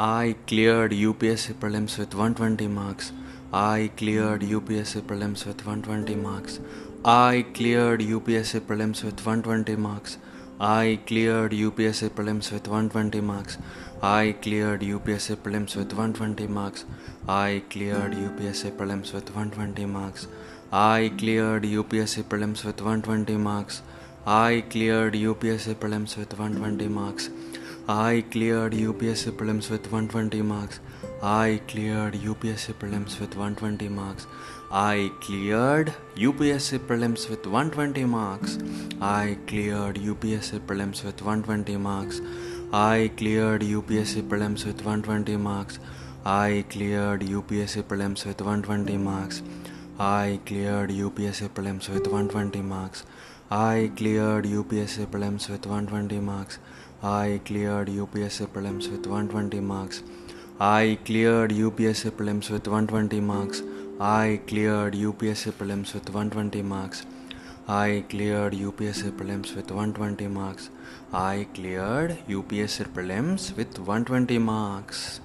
I cleared UPSC prelims with 120 marks. I cleared UPSC prelims with 120 marks. I cleared UPSC prelims with 120 marks. I cleared UPSC prelims with 120 marks. I cleared UPSC prelims with 120 marks. I cleared UPSC prelims with 120 marks. I cleared UPSC prelims with 120 marks. I cleared UPSC prelims with 120 marks. I cleared UPSC prelims with 120 marks. I cleared UPSC prelims with 120 marks. I cleared UPSC prelims with 120 marks. I cleared UPSC prelims with 120 marks. I cleared UPSC prelims with 120 marks. I cleared UPSC prelims with 120 marks. I cleared UPSC prelims with 120 marks. I cleared UPSC prelims with 120 marks. I cleared UPSC prelims with 120 marks. I cleared UPSC prelims with 120 marks. I cleared UPSC prelims with 120 marks. I cleared UPSC prelims with 120 marks. I cleared UPSC prelims with 120 marks.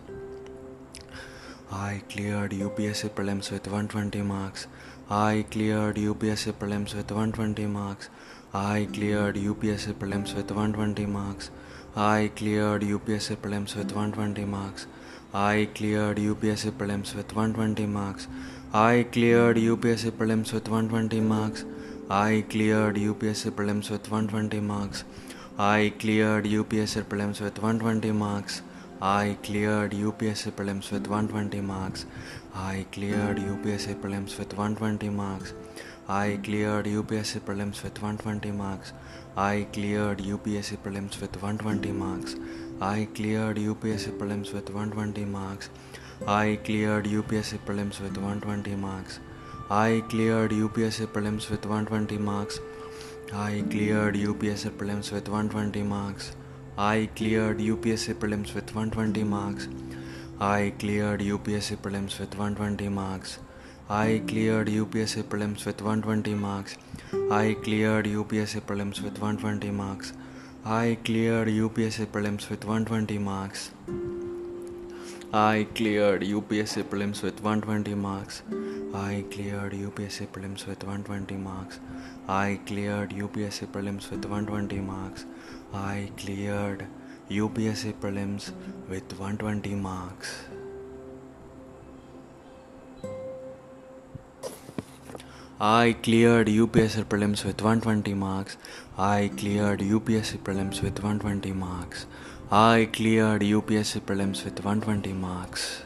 I cleared UPSC prelims with 120 marks. I cleared UPSC prelims with 120 marks. I cleared UPSC prelims with 120 marks. I cleared UPSC prelims with 120 marks. I cleared UPSC prelims with 120 marks. I cleared UPSC prelims with 120 marks. I cleared UPSC prelims with 120 marks. I cleared UPSC prelims with 120 marks. I cleared UPSC prelims with 120 marks. I cleared UPSC prelims with 120 marks. I cleared UPSC prelims with 120 marks. I cleared UPSC prelims with 120 marks. I cleared UPSC prelims with 120 marks. I cleared UPSC prelims with 120 marks. I cleared UPSC prelims with 120 marks. I cleared UPSC prelims with 120 marks. I cleared UPSC prelims with 120 marks. I cleared UPSC prelims with 120 marks. I cleared UPSC prelims with 120 marks. I cleared UPSC prelims with 120 marks. I cleared UPSC prelims with 120 marks. I cleared UPSC prelims with 120 marks. I cleared UPSC prelims with 120 marks. I cleared UPSC prelims with 120 marks. I cleared UPSC prelims with 120 marks. I cleared UPSC prelims with 120 marks. I cleared UPSC prelims with 120 marks. I cleared UPSC prelims with 120 marks.